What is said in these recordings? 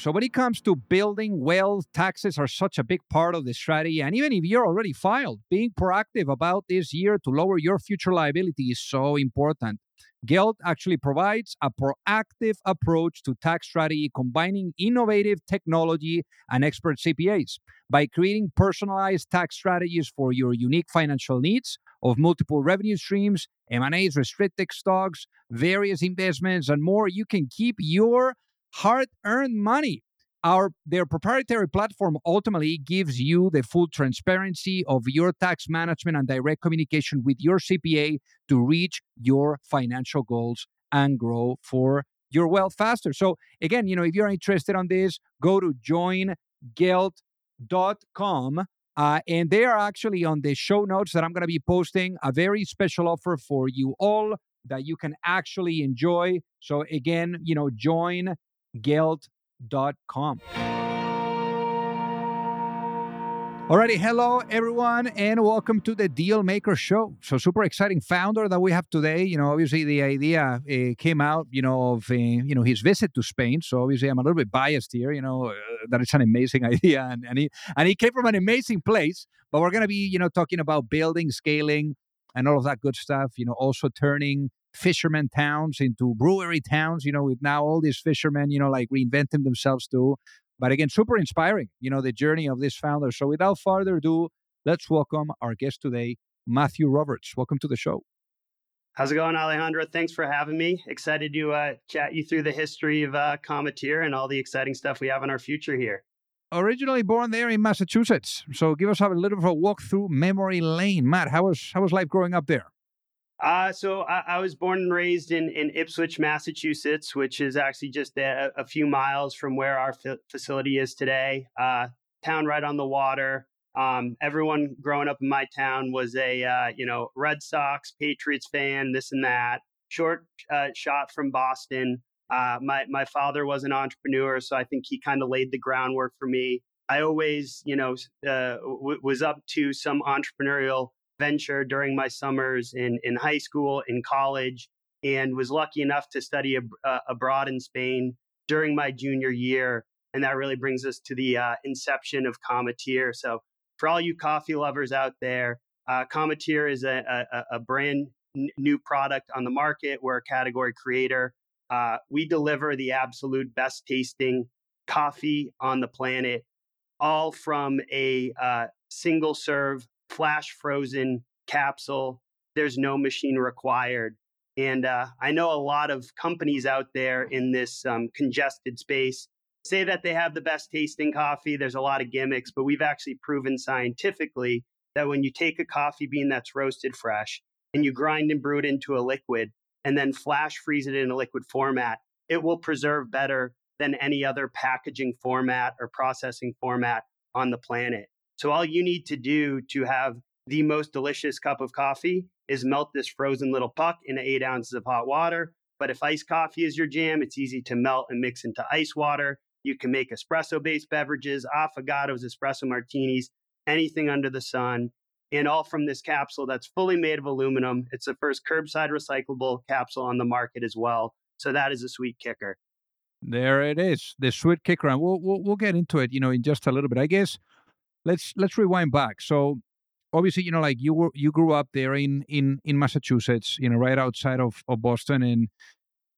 So, when it comes to building wealth, taxes are such a big part of the strategy. And even if you're already filed, being proactive about this year to lower your future liability is so important. Gelt actually provides a proactive approach to tax strategy, combining innovative technology and expert CPAs. By creating personalized tax strategies for your unique financial needs of multiple revenue streams, M&As, restricted stocks, various investments, and more, you can keep your hard-earned money. Our their proprietary platform ultimately gives you the full transparency of your tax management and direct communication with your CPA to reach your financial goals and grow for your wealth faster. So again, you know, if you're interested on this, go to joingelt.com uh, and they are actually on the show notes that I'm going to be posting a very special offer for you all that you can actually enjoy. So again, you know, join gelt.com. Alrighty, hello everyone, and welcome to the Deal Maker Show. So, super exciting founder that we have today. You know, obviously the idea uh, came out, you know, of uh, you know his visit to Spain. So, obviously, I'm a little bit biased here. You know, uh, that it's an amazing idea, and and he and he came from an amazing place. But we're gonna be, you know, talking about building, scaling, and all of that good stuff. You know, also turning fisherman towns into brewery towns. You know, with now all these fishermen, you know, like reinventing themselves too. But again, super inspiring, you know, the journey of this founder. So without further ado, let's welcome our guest today, Matthew Roberts. Welcome to the show. How's it going, Alejandro? Thanks for having me. Excited to uh, chat you through the history of uh, Cometeer and all the exciting stuff we have in our future here. Originally born there in Massachusetts, so give us a little bit of a walk through memory lane. Matt, how was how was life growing up there? Uh, so I, I, was born and raised in, in Ipswich, Massachusetts, which is actually just a, a few miles from where our f- facility is today. Uh, town right on the water. Um, everyone growing up in my town was a uh, you know Red Sox, Patriots fan, this and that. Short uh, shot from Boston. Uh, my my father was an entrepreneur, so I think he kind of laid the groundwork for me. I always you know uh, w- was up to some entrepreneurial venture during my summers in, in high school, in college, and was lucky enough to study ab- uh, abroad in Spain during my junior year. And that really brings us to the uh, inception of Cometeer. So, for all you coffee lovers out there, uh, Cometeer is a, a, a brand new product on the market. We're a category creator. Uh, we deliver the absolute best tasting coffee on the planet, all from a uh, single serve flash frozen capsule. There's no machine required. And uh, I know a lot of companies out there in this um, congested space say that they have the best tasting coffee. There's a lot of gimmicks, but we've actually proven scientifically that when you take a coffee bean that's roasted fresh and you grind and brew it into a liquid and then flash freeze it in a liquid format, it will preserve better than any other packaging format or processing format on the planet. So all you need to do to have the most delicious cup of coffee is melt this frozen little puck into eight ounces of hot water. But if iced coffee is your jam, it's easy to melt and mix into ice water. You can make espresso based beverages, affogatos, espresso martinis, anything under the sun, and all from this capsule that's fully made of aluminum. It's the first curbside recyclable capsule on the market as well. So that is a sweet kicker. There it is, the sweet kicker, and we'll, we'll we'll get into it, you know, in just a little bit. I guess let's let's rewind back. So obviously, you know, like you were you grew up there in in in Massachusetts, you know, right outside of, of Boston, and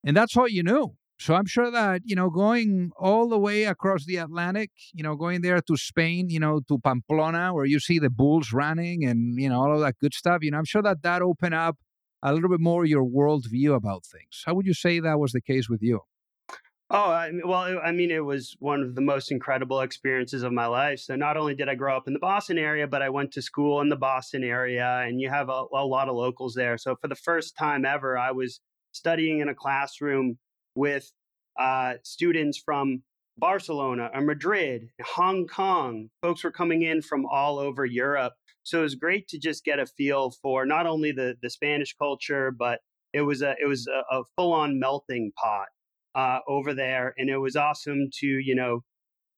and that's all you knew. So I'm sure that you know going all the way across the Atlantic, you know, going there to Spain, you know, to Pamplona, where you see the bulls running and you know all of that good stuff. You know, I'm sure that that opened up a little bit more your worldview about things. How would you say that was the case with you? Oh, I well, I mean, it was one of the most incredible experiences of my life. So not only did I grow up in the Boston area, but I went to school in the Boston area, and you have a, a lot of locals there. So for the first time ever, I was studying in a classroom with uh, students from Barcelona or Madrid, Hong Kong. Folks were coming in from all over Europe. So it was great to just get a feel for not only the, the Spanish culture, but it was a it was a full on melting pot uh, over there, and it was awesome to you know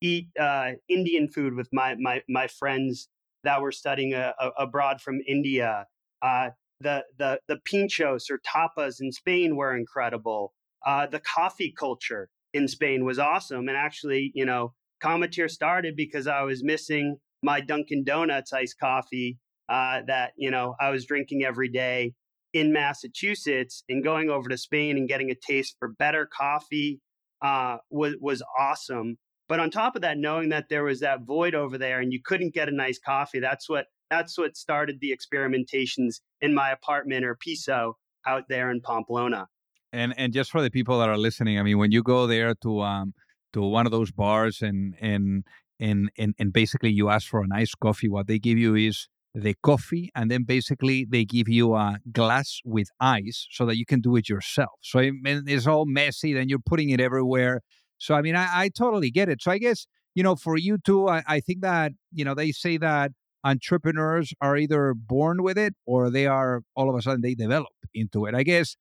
eat uh, Indian food with my my my friends that were studying uh, abroad from India. Uh, the the the pinchos or tapas in Spain were incredible. Uh, the coffee culture in Spain was awesome, and actually, you know, Cometeer started because I was missing my Dunkin' Donuts iced coffee uh, that you know I was drinking every day in Massachusetts, and going over to Spain and getting a taste for better coffee uh, was was awesome. But on top of that, knowing that there was that void over there and you couldn't get a nice coffee, that's what that's what started the experimentations in my apartment or piso out there in Pamplona. And and just for the people that are listening, I mean, when you go there to um to one of those bars and and and and, and basically you ask for a nice coffee, what they give you is the coffee and then basically they give you a glass with ice so that you can do it yourself. So it, it's all messy, then you're putting it everywhere. So I mean, I, I totally get it. So I guess you know, for you too, I, I think that you know they say that entrepreneurs are either born with it or they are all of a sudden they develop into it. I guess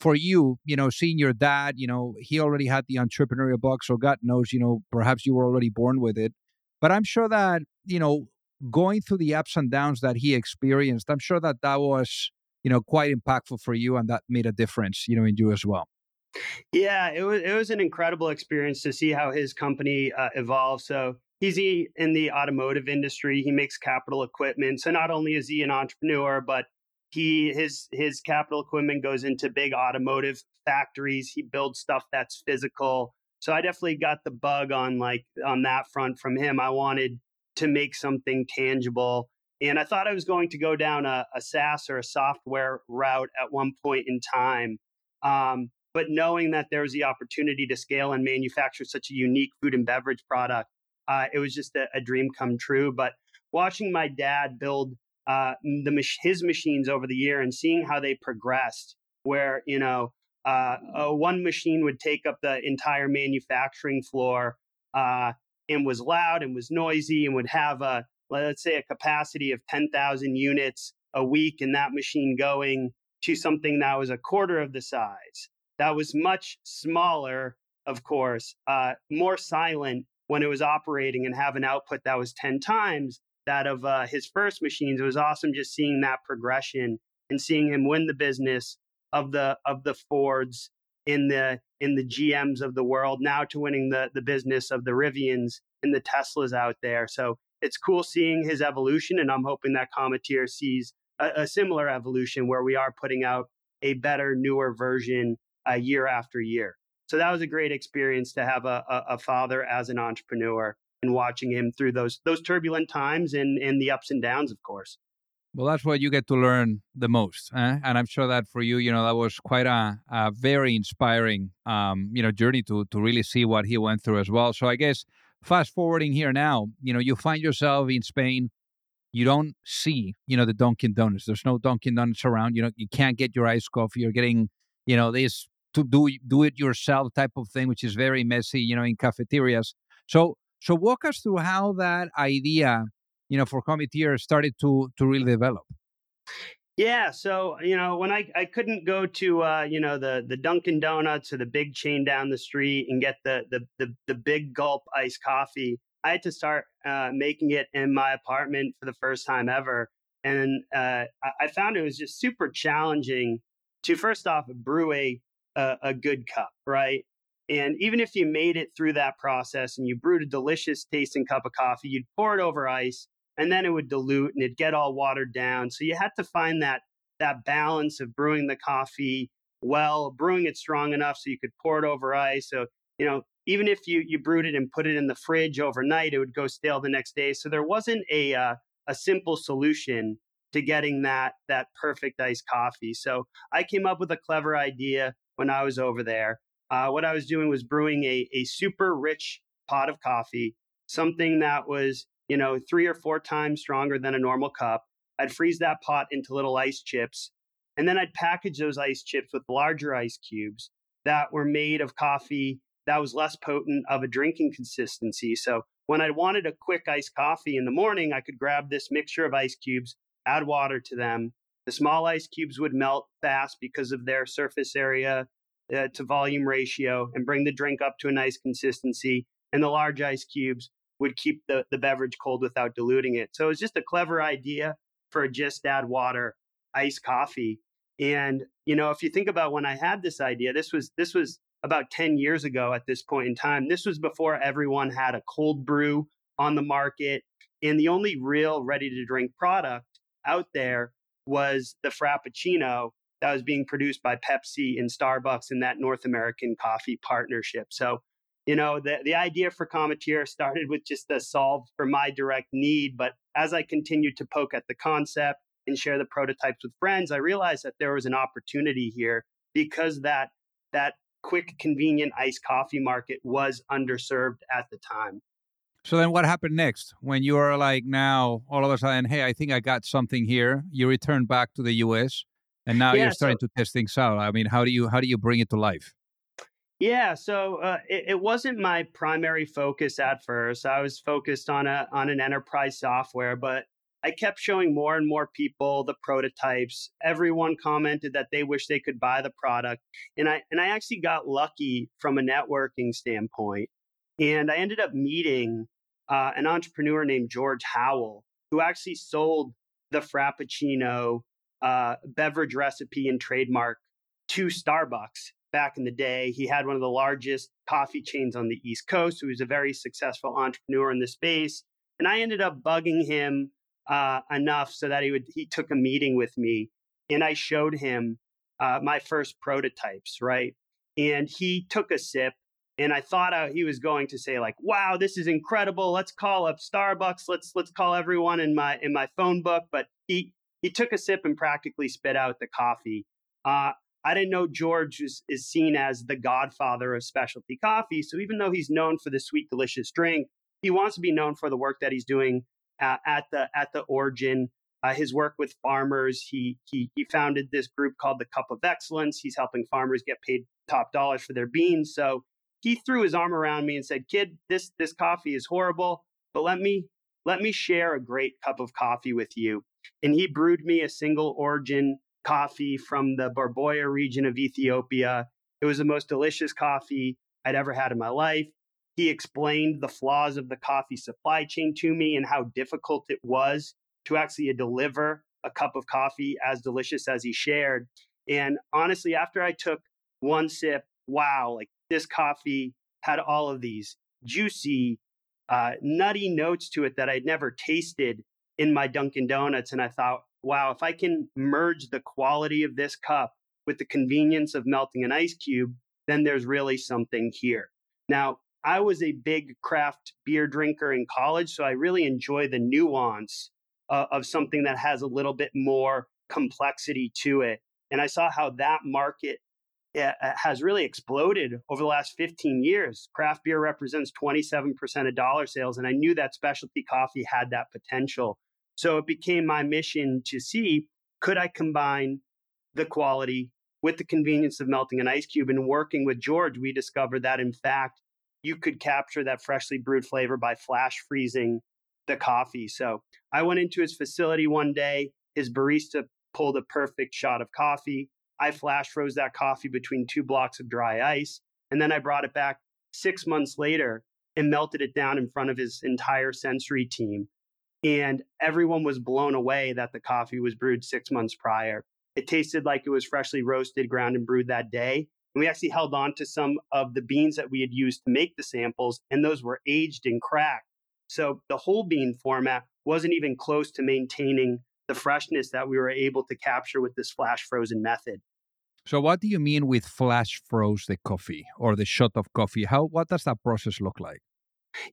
for you, you know, seeing your dad, you know, he already had the entrepreneurial bug, so God knows, you know, perhaps you were already born with it. But I'm sure that, you know, going through the ups and downs that he experienced, I'm sure that that was, you know, quite impactful for you and that made a difference, you know, in you as well. Yeah, it was it was an incredible experience to see how his company uh, evolved. So he's in the automotive industry. He makes capital equipment. So not only is he an entrepreneur, but he his his capital equipment goes into big automotive factories. He builds stuff that's physical. So I definitely got the bug on like on that front from him. I wanted to make something tangible. And I thought I was going to go down a, a SaaS or a software route at one point in time. Um, but knowing that there was the opportunity to scale and manufacture such a unique food and beverage product, uh, it was just a, a, dream come true. But watching my dad build uh, the his machines over the year and seeing how they progressed, where you know uh, uh, one machine would take up the entire manufacturing floor uh, and was loud and was noisy and would have a let's say a capacity of 10,000 units a week and that machine going to something that was a quarter of the size that was much smaller of course uh, more silent when it was operating and have an output that was 10 times that of uh, his first machines. It was awesome just seeing that progression and seeing him win the business of the of the Fords in the in the GMs of the world now to winning the the business of the Rivians and the Teslas out there. So it's cool seeing his evolution, and I'm hoping that Cometeer sees a, a similar evolution where we are putting out a better, newer version uh, year after year. So that was a great experience to have a, a, a father as an entrepreneur and watching him through those those turbulent times and and the ups and downs, of course. Well, that's what you get to learn the most, eh? and I'm sure that for you, you know, that was quite a, a very inspiring, um, you know, journey to to really see what he went through as well. So I guess fast forwarding here now, you know, you find yourself in Spain. You don't see, you know, the Dunkin' Donuts. There's no Dunkin' Donuts around. You know, you can't get your iced coffee. You're getting, you know, this to do do it yourself type of thing, which is very messy, you know, in cafeterias. So so walk us through how that idea, you know, for Cometeer started to to really develop. Yeah, so you know, when I, I couldn't go to uh, you know the the Dunkin' Donuts or the big chain down the street and get the the the, the big gulp iced coffee, I had to start uh, making it in my apartment for the first time ever, and uh, I found it was just super challenging to first off brew a, a good cup, right? And even if you made it through that process and you brewed a delicious tasting cup of coffee, you'd pour it over ice and then it would dilute and it'd get all watered down. So you had to find that that balance of brewing the coffee well, brewing it strong enough so you could pour it over ice. So, you know, even if you you brewed it and put it in the fridge overnight, it would go stale the next day. So there wasn't a uh, a simple solution to getting that that perfect iced coffee. So I came up with a clever idea when I was over there uh, what I was doing was brewing a, a super rich pot of coffee, something that was, you know, three or four times stronger than a normal cup. I'd freeze that pot into little ice chips, and then I'd package those ice chips with larger ice cubes that were made of coffee that was less potent of a drinking consistency. So when I wanted a quick iced coffee in the morning, I could grab this mixture of ice cubes, add water to them. The small ice cubes would melt fast because of their surface area uh, to volume ratio and bring the drink up to a nice consistency. And the large ice cubes would keep the, the beverage cold without diluting it. So it was just a clever idea for just add water iced coffee. And you know, if you think about when I had this idea, this was this was about 10 years ago at this point in time. This was before everyone had a cold brew on the market. And the only real ready to drink product out there was the Frappuccino that was being produced by Pepsi and Starbucks in that North American coffee partnership. So, you know, the, the idea for Cometeer started with just a solve for my direct need. But as I continued to poke at the concept and share the prototypes with friends, I realized that there was an opportunity here because that that quick, convenient iced coffee market was underserved at the time. So then what happened next when you are like now all of a sudden, hey, I think I got something here. You return back to the US and now yeah, you're starting so, to test things out. I mean, how do you how do you bring it to life? Yeah, so uh, it, it, wasn't my primary focus at first. I was focused on a on an enterprise software, but I kept showing more and more people the prototypes. Everyone commented that they wish they could buy the product. And I and I actually got lucky from a networking standpoint. And I ended up meeting uh, an entrepreneur named George Howell, who actually sold the Frappuccino uh, beverage recipe and trademark to Starbucks back in the day. He had one of the largest coffee chains on the East Coast. He was a very successful entrepreneur in the space. And I ended up bugging him uh, enough so that he would he took a meeting with me and I showed him uh, my first prototypes, right? And he took a sip, and I thought uh, he was going to say like, "Wow, this is incredible! Let's call up Starbucks. Let's let's call everyone in my in my phone book." But he he took a sip and practically spit out the coffee. Uh, I didn't know George is, is seen as the godfather of specialty coffee. So even though he's known for the sweet, delicious drink, he wants to be known for the work that he's doing uh, at the at the origin. Uh, his work with farmers. He, he he founded this group called the Cup of Excellence. He's helping farmers get paid top dollars for their beans. So he threw his arm around me and said, "Kid, this this coffee is horrible, but let me let me share a great cup of coffee with you." And he brewed me a single origin coffee from the Borboya region of Ethiopia. It was the most delicious coffee I'd ever had in my life. He explained the flaws of the coffee supply chain to me and how difficult it was to actually deliver a cup of coffee as delicious as he shared. And honestly, after I took one sip, wow, like this coffee had all of these juicy, uh, nutty notes to it that I'd never tasted in my Dunkin' Donuts. And I thought, wow, if I can merge the quality of this cup with the convenience of melting an ice cube, then there's really something here. Now, I was a big craft beer drinker in college, so I really enjoy the nuance uh, of something that has a little bit more complexity to it. And I saw how that market uh, has really exploded over the last 15 years. Craft beer represents 27% of dollar sales, and I knew that specialty coffee had that potential. So it became my mission to see could I combine the quality with the convenience of melting an ice cube and working with George, we discovered that in fact you could capture that freshly brewed flavor by flash freezing the coffee. So I went into his facility one day. His barista pulled a perfect shot of coffee. I flash froze that coffee between two blocks of dry ice. And then I brought it back six months later and melted it down in front of his entire sensory team. And everyone was blown away that the coffee was brewed six months prior. It tasted like it was freshly roasted, ground, and brewed that day. And we actually held on to some of the beans that we had used to make the samples, and those were aged and cracked. So the whole bean format wasn't even close to maintaining the freshness that we were able to capture with this flash frozen method. So what do you mean with flash froze the coffee or the shot of coffee? How what does that process look like?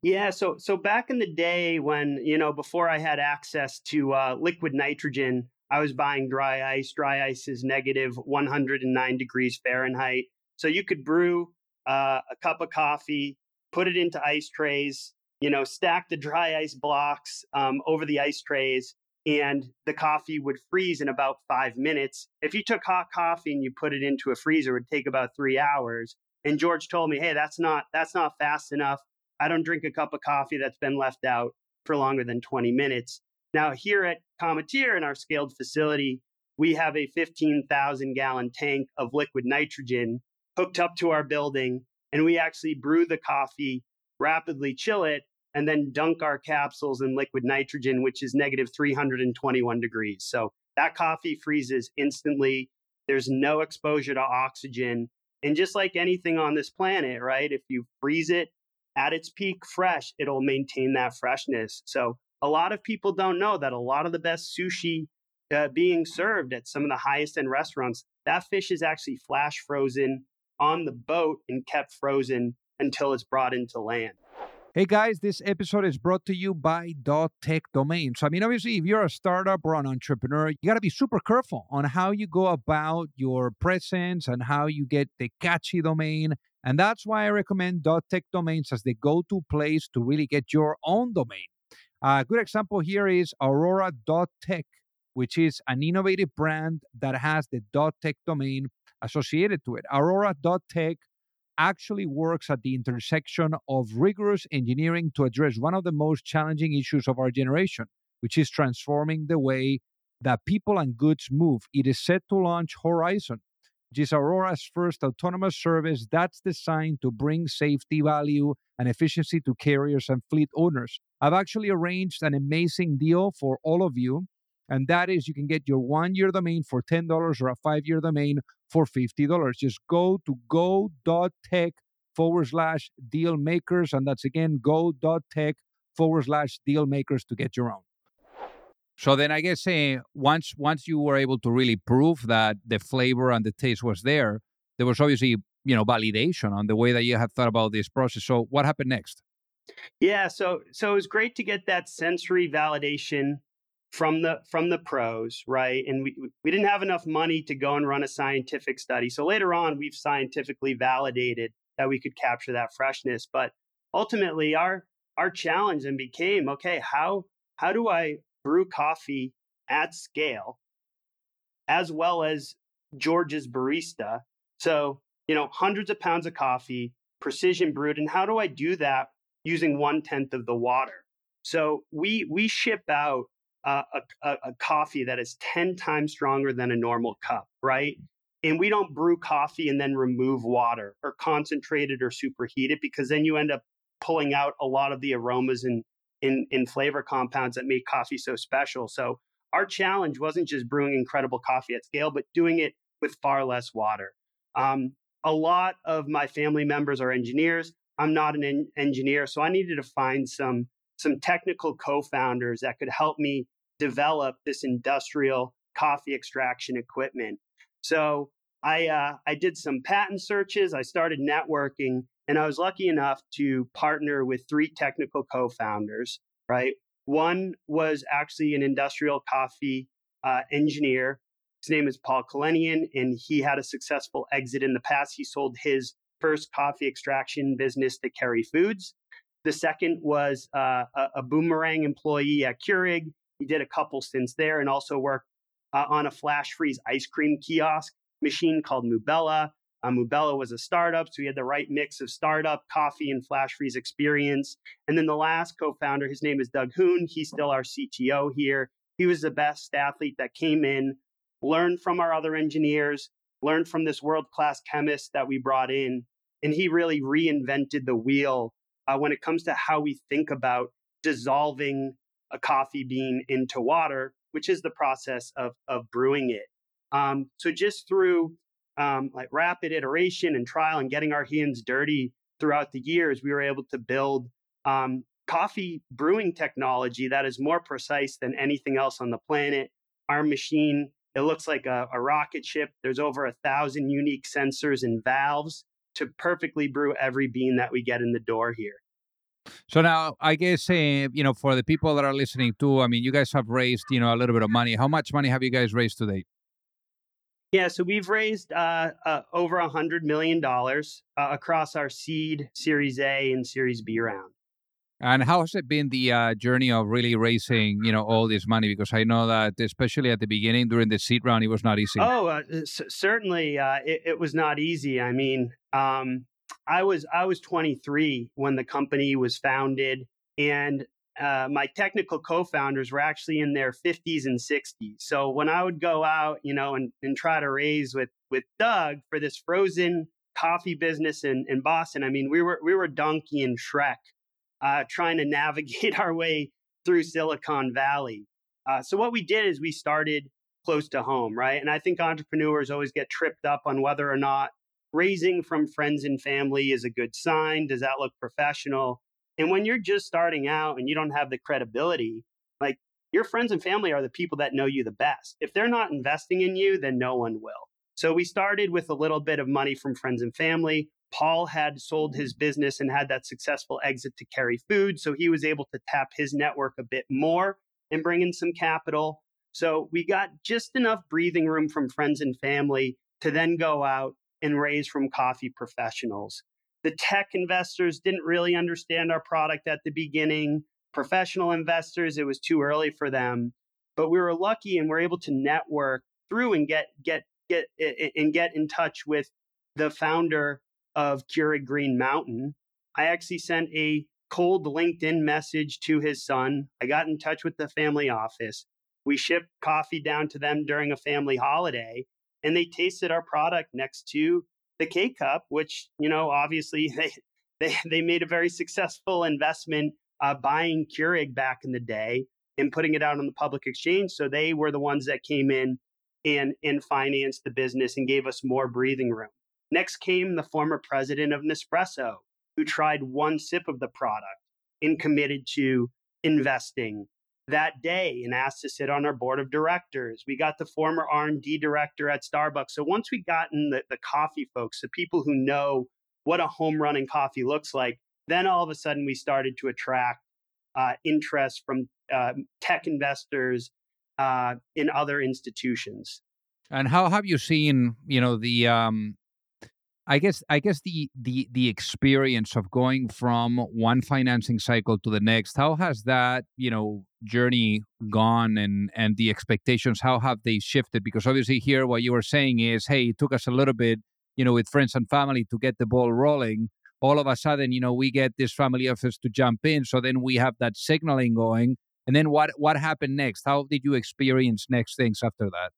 Yeah, so so back in the day when you know before I had access to uh, liquid nitrogen, I was buying dry ice. Dry ice is negative 109 degrees Fahrenheit. So you could brew uh, a cup of coffee, put it into ice trays, you know, stack the dry ice blocks um, over the ice trays, and the coffee would freeze in about five minutes. If you took hot coffee and you put it into a freezer, it would take about three hours. And George told me, hey, that's not that's not fast enough. I don't drink a cup of coffee that's been left out for longer than 20 minutes. Now, here at Cometeer in our scaled facility, we have a 15,000 gallon tank of liquid nitrogen hooked up to our building, and we actually brew the coffee, rapidly chill it, and then dunk our capsules in liquid nitrogen, which is negative 321 degrees. So that coffee freezes instantly. There's no exposure to oxygen. And just like anything on this planet, right? If you freeze it at its peak fresh, it'll maintain that freshness. So a lot of people don't know that a lot of the best sushi uh, being served at some of the highest end restaurants, that fish is actually flash frozen on the boat and kept frozen until it's brought into land. Hey guys, this episode is brought to you by dot .tech Domains. I mean, obviously, if you're a startup or an entrepreneur, you got to be super careful on how you go about your presence and how you get the catchy domain. And that's why I recommend .tech Domains as the go-to place to really get your own domain. A good example here is Aurora.tech, which is an innovative brand that has the .tech domain associated to it. Aurora.tech actually works at the intersection of rigorous engineering to address one of the most challenging issues of our generation, which is transforming the way that people and goods move. It is set to launch Horizon, Aurora's first autonomous service that's designed to bring safety value and efficiency to carriers and fleet owners. I've actually arranged an amazing deal for all of you and that is you can get your one year domain for $10 or a five year domain for $50. Just go to go.tech forward slash deal makers. And that's again go.tech forward slash deal makers to get your own. So then I guess uh, once once you were able to really prove that the flavor and the taste was there, there was obviously you know validation on the way that you had thought about this process. So what happened next? Yeah, so so it was great to get that sensory validation from the from the pros right and we we didn't have enough money to go and run a scientific study so later on we've scientifically validated that we could capture that freshness but ultimately our our challenge then became okay how how do i brew coffee at scale as well as george's barista so you know hundreds of pounds of coffee precision brewed and how do i do that using one tenth of the water so we we ship out a, a, a coffee that is 10 times stronger than a normal cup, right? And we don't brew coffee and then remove water or concentrate it or superheat it because then you end up pulling out a lot of the aromas and in, in flavor compounds that make coffee so special. So our challenge wasn't just brewing incredible coffee at scale, but doing it with far less water. Um, a lot of my family members are engineers. I'm not an en- engineer, so I needed to find some some technical co-founders that could help me develop this industrial coffee extraction equipment. So I uh, I did some patent searches. I started networking, and I was lucky enough to partner with three technical co-founders. Right, one was actually an industrial coffee uh, engineer. His name is Paul Kalenian, and he had a successful exit in the past. He sold his first coffee extraction business to Kerry Foods. The second was uh, a, a, boomerang employee at Keurig. He did a couple stints there and also worked uh, on a flash freeze ice cream kiosk machine called Moobella. Moobella was a startup, so he had the right mix of startup, coffee, and flash freeze experience. And then the last co founder, his name is Doug Hoon. He's still our CTO here. He was the best athlete that came in, learned from our other engineers, learned from this world class chemist that we brought in. And he really reinvented the wheel uh, when it comes to how we think about dissolving a coffee bean into water, which is the process of, of brewing it. Um, so just through um, like rapid iteration and trial and getting our hands dirty throughout the years, we were able to build um, coffee brewing technology that is more precise than anything else on the planet. Our machine, it looks like a, a rocket ship. There's over a thousand unique sensors and valves to perfectly brew every bean that we get in the door here. So now, I guess uh, you know for the people that are listening too. I mean, you guys have raised you know a little bit of money. How much money have you guys raised today? Yeah, so we've raised uh, uh, over a hundred million dollars uh, across our seed, Series A, and Series B round. And how has it been the uh, journey of really raising, you know, all this money? Because I know that especially at the beginning during the seed round, it was not easy. Oh, uh, c- certainly, uh, it, it, was not easy. I mean, um, I was I was 23 when the company was founded, and uh, my technical co-founders were actually in their 50s and 60s. So when I would go out, you know, and, and try to raise with with Doug for this frozen coffee business in, in Boston, I mean, we were we were Donkey and Shrek uh, trying to navigate our way through Silicon Valley. Uh, so what we did is we started close to home, right? And I think entrepreneurs always get tripped up on whether or not raising from friends and family is a good sign. Does that look professional? And when you're just starting out and you don't have the credibility, like your friends and family are the people that know you the best. If they're not investing in you, then no one will. So we started with a little bit of money from friends and family. Paul had sold his business and had that successful exit to Kerry Food. So he was able to tap his network a bit more and bring in some capital. So we got just enough breathing room from friends and family to then go out and raise from coffee professionals. The tech investors didn't really understand our product at the beginning. Professional investors, it was too early for them. But we were lucky and we're able to network through and get get get and get in touch with the founder of Keurig Green Mountain. I actually sent a cold LinkedIn message to his son. I got in touch with the family office. We shipped coffee down to them during a family holiday, and they tasted our product next to the K Cup, which you know obviously they they they made a very successful investment uh, buying Keurig back in the day and putting it out on the public exchange. So they were the ones that came in and and financed the business and gave us more breathing room. Next came the former president of Nespresso, who tried one sip of the product and committed to investing that day and asked to sit on our board of directors. We got the former R&D director at Starbucks. So once we got in the, the coffee folks, the people who know what a home run in coffee looks like, then all of a sudden we started to attract uh, interest from uh, tech investors uh, in other institutions. And how have you seen, you know, the um, I guess I guess the the the experience of going from one financing cycle to the next, how has that, you know, journey gone and and the expectations, how have they shifted? Because obviously here what you were saying is, hey, it took us a little bit, you know, with friends and family to get the ball rolling. All of a sudden, you know, we get this family office to jump in. So then we have that signaling going. And then what what happened next? How did you experience next things after that?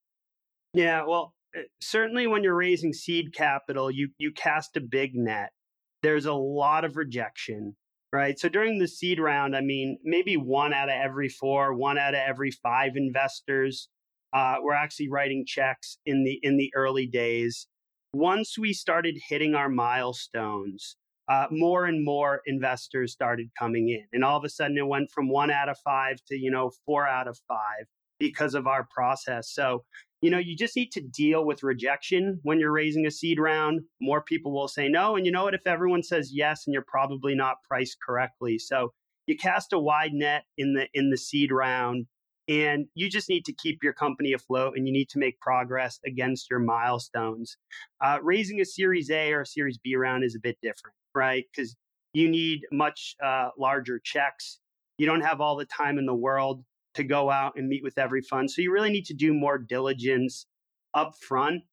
Yeah, well, certainly when you're raising seed capital, you you cast a big net. There's a lot of rejection, right? So during the seed round, I mean, maybe one out of every four, one out of every five investors uh, were actually writing checks in the in the early days. Once we started hitting our milestones, uh, more and more investors started coming in, and all of a sudden it went from one out of five to you know four out of five because of our process. So you know, you just need to deal with rejection when you're raising a seed round. More people will say no. And you know what? If everyone says yes, and you're probably not priced correctly. So you cast a wide net in the in the seed round and you just need to keep your company afloat and you need to make progress against your milestones. Uh, raising a Series A or a Series B round is a bit different, right? Because you need much uh, larger checks. You don't have all the time in the world to go out and meet with every fund. So you really need to do more diligence up front.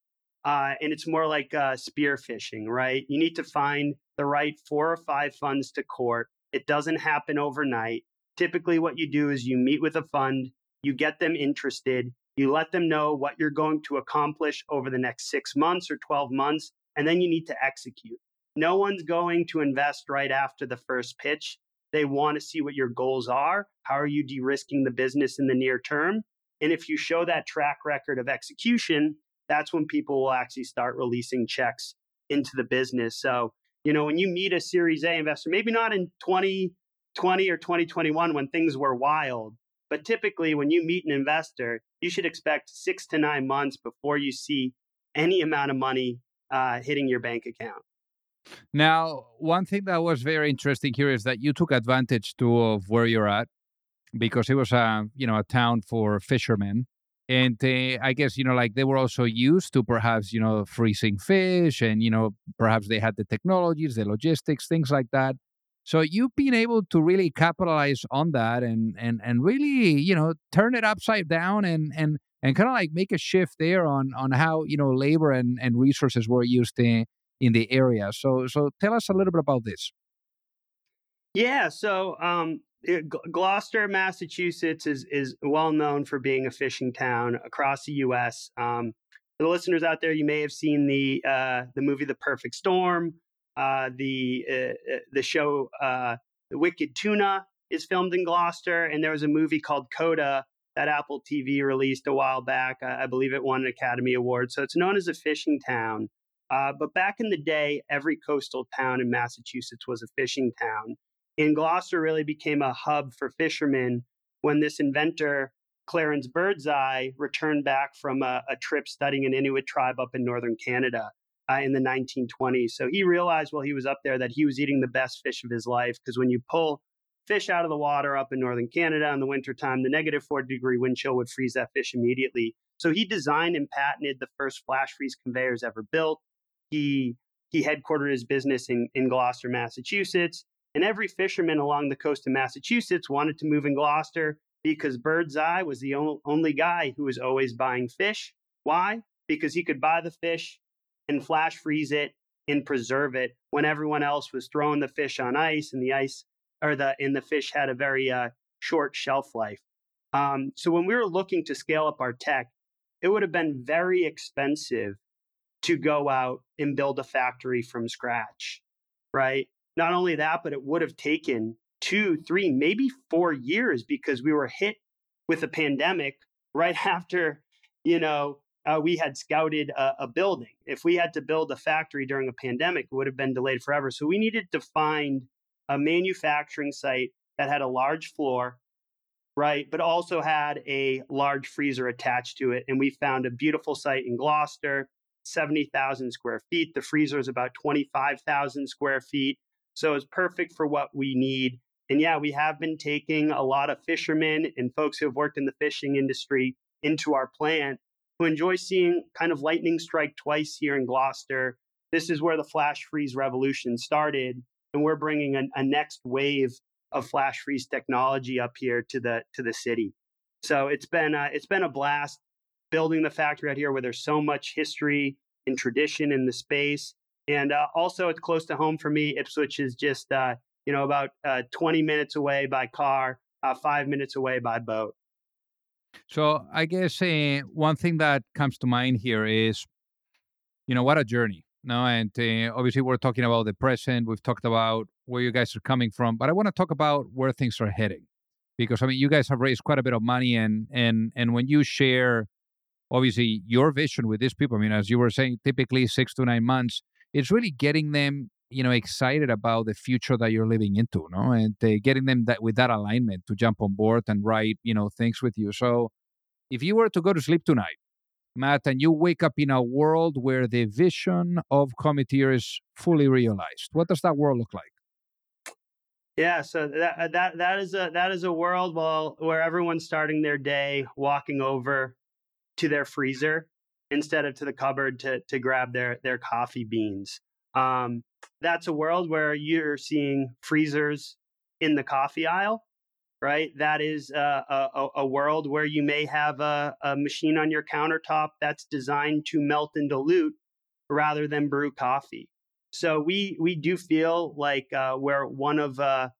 Uh, and it's more like uh, spear fishing, right? You need to find the right four or five funds to court. It doesn't happen overnight. Typically, what you do is you meet with a fund, you get them interested, you let them know what you're going to accomplish over the next six months or 12 months, and then you need to execute. No one's going to invest right after the first pitch. They want to see what your goals are. How are you de risking the business in the near term? And if you show that track record of execution, that's when people will actually start releasing checks into the business. So, you know, when you meet a Series A investor, maybe not in 2020 or 2021 when things were wild, but typically when you meet an investor, you should expect six to nine months before you see any amount of money uh, hitting your bank account. Now, one thing that was very interesting here is that you took advantage too of where you're at because it was a you know a town for fishermen, and uh, I guess you know like they were also used to perhaps you know freezing fish, and you know perhaps they had the technologies, the logistics, things like that. So you've been able to really capitalize on that and and and really, you know, turn it upside down and and and kind of like make a shift there on on how you know labor and and resources were used in in the area. So so tell us a little bit about this. Yeah, so um, it, Gloucester, Massachusetts is is well known for being a fishing town across the U.S. Um, for the listeners out there, you may have seen the uh, the movie The Perfect Storm. Uh, the uh, uh the show uh, The Wicked Tuna is filmed in Gloucester, and there was a movie called Coda that Apple TV released a while back. I, I believe it won an Academy Award, so it's known as a fishing town. Uh, but back in the day, every coastal town in Massachusetts was a fishing town. And Gloucester really became a hub for fishermen when this inventor, Clarence Birdseye, returned back from a, a trip studying an Inuit tribe up in northern Canada uh, in the 1920s. So he realized while he was up there that he was eating the best fish of his life because when you pull fish out of the water up in northern Canada in the wintertime, the negative four degree wind chill would freeze that fish immediately. So he designed and patented the first flash freeze conveyors ever built. He he headquartered his business in, in Gloucester, Massachusetts. And every fisherman along the coast of Massachusetts wanted to move in Gloucester because Birdseye was the only guy who was always buying fish. Why? Because he could buy the fish and flash freeze it and preserve it when everyone else was throwing the fish on ice and the ice or the and the fish had a very uh, short shelf life. Um, so when we were looking to scale up our tech, it would have been very expensive to go out and build a factory from scratch, right? Not only that, but it would have taken two, three, maybe four years because we were hit with a pandemic right after, you know, uh, we had scouted a, a, building. If we had to build a factory during a pandemic, it would have been delayed forever. So we needed to find a manufacturing site that had a large floor, right, but also had a large freezer attached to it. And we found a beautiful site in Gloucester 70,000 square feet. The freezer is about 25,000 square feet. So it's perfect for what we need. And yeah, we have been taking a lot of fishermen and folks who have worked in the fishing industry into our plant who enjoy seeing kind of lightning strike twice here in Gloucester. This is where the flash freeze revolution started. And we're bringing a, a next wave of flash freeze technology up here to the to the city. So it's been uh, it's been a blast building the factory out here where there's so much history and tradition in the space. And uh, also, it's close to home for me. Ipswich is just, uh, you know, about uh, 20 minutes away by car, uh, five minutes away by boat. So I guess uh, one thing that comes to mind here is, you know, what a journey. No, and uh, obviously we're talking about the present. We've talked about where you guys are coming from, but I want to talk about where things are heading, because I mean, you guys have raised quite a bit of money, and and and when you share obviously your vision with these people. I mean, as you were saying, typically six to nine months. It's really getting them, you know, excited about the future that you're living into, no, and uh, getting them that with that alignment to jump on board and write, you know, things with you. So, if you were to go to sleep tonight, Matt, and you wake up in a world where the vision of Cometeer is fully realized, what does that world look like? Yeah, so that that that is a that is a world well where everyone's starting their day walking over to their freezer instead of to the cupboard to to grab their their coffee beans. Um, that's a world where you're seeing freezers in the coffee aisle, right? That is a, a, a world where you may have a, a, machine on your countertop that's designed to melt and dilute rather than brew coffee. So we we do feel like uh, we're one of uh,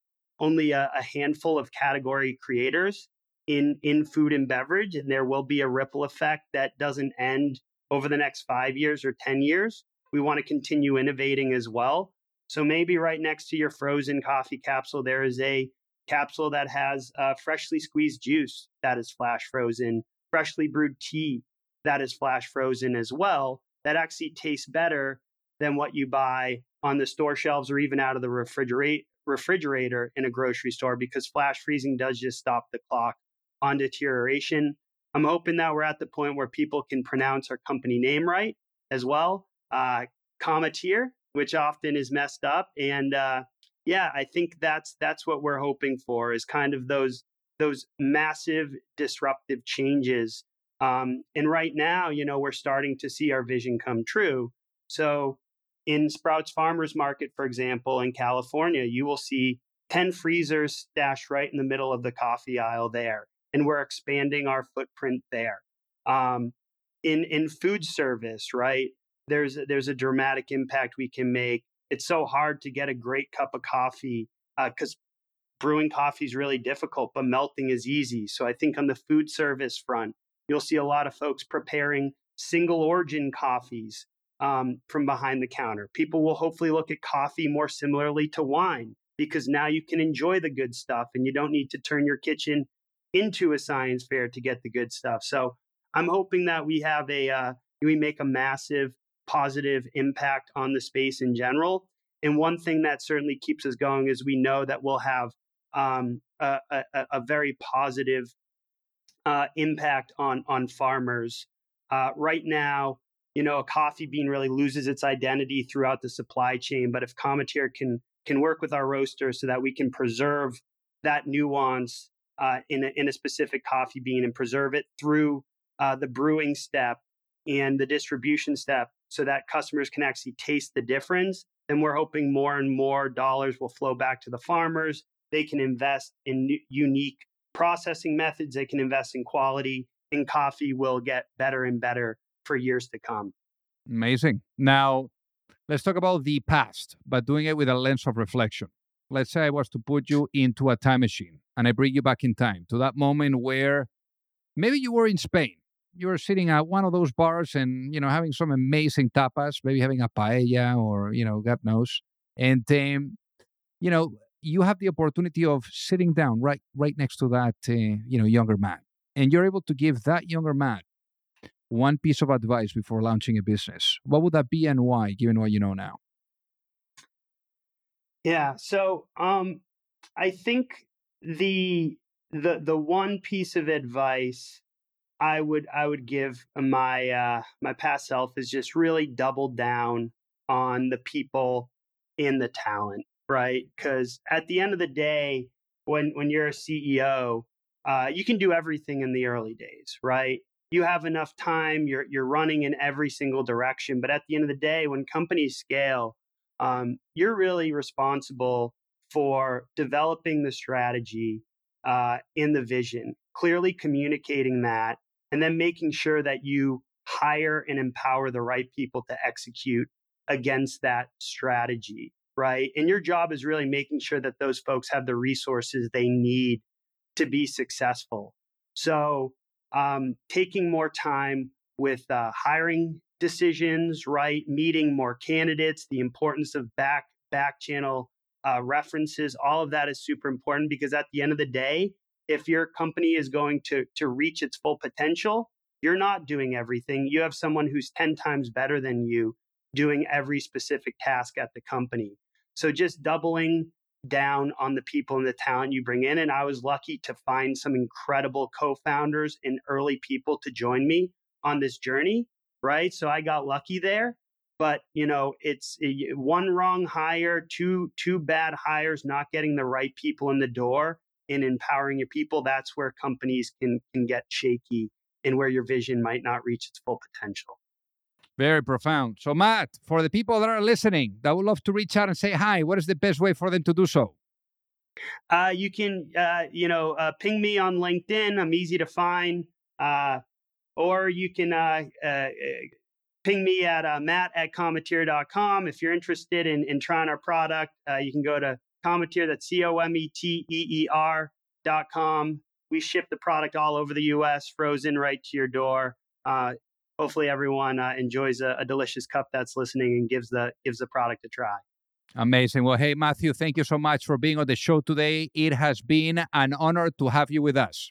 only a, a handful of category creators in in food and beverage and there will be a ripple effect that doesn't end over the next 5 years or 10 years. We want to continue innovating as well. So maybe right next to your frozen coffee capsule there is a capsule that has uh, freshly squeezed juice that is flash frozen freshly brewed tea that is flash frozen as well that actually tastes better than what you buy on the store shelves or even out of the refrigerate refrigerator in a grocery store because flash freezing does just stop the clock on deterioration. I'm hoping that we're at the point where people can pronounce our company name right as well. Uh, Cometeer, which often is messed up, and uh, yeah, I think that's that's what we're hoping for is kind of those those massive disruptive changes. Um, and right now, you know, we're starting to see our vision come true. So in Sprouts Farmers Market, for example, in California, you will see 10 freezers stashed right in the middle of the coffee aisle there. And we're expanding our footprint there. Um, in, in food service, right? There's, there's a dramatic impact we can make. It's so hard to get a great cup of coffee because uh, brewing coffee is really difficult, but melting is easy. So I think on the food service front, you'll see a lot of folks preparing single origin coffees um, from behind the counter. People will hopefully look at coffee more similarly to wine because now you can enjoy the good stuff and you don't need to turn your kitchen into a science fair to get the good stuff. So I'm hoping that we have a uh, we make a massive positive impact on the space in general. And one thing that certainly keeps us going is we know that we'll have um, a, a, a, very positive uh, impact on on farmers. Uh, right now, you know, a coffee bean really loses its identity throughout the supply chain. But if Cometeer can can work with our roasters so that we can preserve that nuance uh, in a, in a specific coffee bean and preserve it through uh, the brewing step and the distribution step, so that customers can actually taste the difference. Then we're hoping more and more dollars will flow back to the farmers. They can invest in unique processing methods. They can invest in quality, and coffee will get better and better for years to come. Amazing. Now, let's talk about the past, but doing it with a lens of reflection. Let's say I was to put you into a time machine and I bring you back in time to that moment where maybe you were in Spain. You were sitting at one of those bars and, you know, having some amazing tapas, maybe having a paella or, you know, God knows. And, um, you know, you have the opportunity of sitting down right right next to that, uh, you know, younger man. And you're able to give that younger man one piece of advice before launching a business, what would that be and why, given what you know now? Yeah, so um, I think the the the one piece of advice I would I would give my uh, my past self is just really double down on the people in the talent, right? Because at the end of the day, when when you're a CEO, uh, you can do everything in the early days, right? you have enough time you're you're running in every single direction but at the end of the day when companies scale um, you're really responsible for developing the strategy uh, in the vision clearly communicating that and then making sure that you hire and empower the right people to execute against that strategy right? And your job is really making sure that those folks have the resources they need to be successful. So um, taking more time with uh, hiring decisions, right? Meeting more candidates, the importance of back back channel uh, references, all of that is super important because at the end of the day, if your company is going to to reach its full potential, you're not doing everything. You have someone who's 10 times better than you doing every specific task at the company. So just doubling down on the people and the talent you bring in. And I was lucky to find some incredible co founders and early people to join me on this journey. Right. So I got lucky there. But you know, it's one wrong hire, two two bad hires, not getting the right people in the door and empowering your people. That's where companies can can get shaky and where your vision might not reach its full potential. Very profound. So, Matt, for the people that are listening that would love to reach out and say hi, what is the best way for them to do so? Uh, you can, uh, you know, uh, ping me on LinkedIn. I'm easy to find. Uh, or you can uh, uh, ping me at matt at cometeer.com. If you're interested in, in trying our product, you can go to cometeer, that's C O M E T E E R dot com. We ship the product all over the US, frozen right to your door hopefully everyone uh, enjoys a, a, delicious cup that's listening and gives the gives the product a try. Amazing. Well, hey Matthew, thank you so much for being on the show today. It has been an honor to have you with us.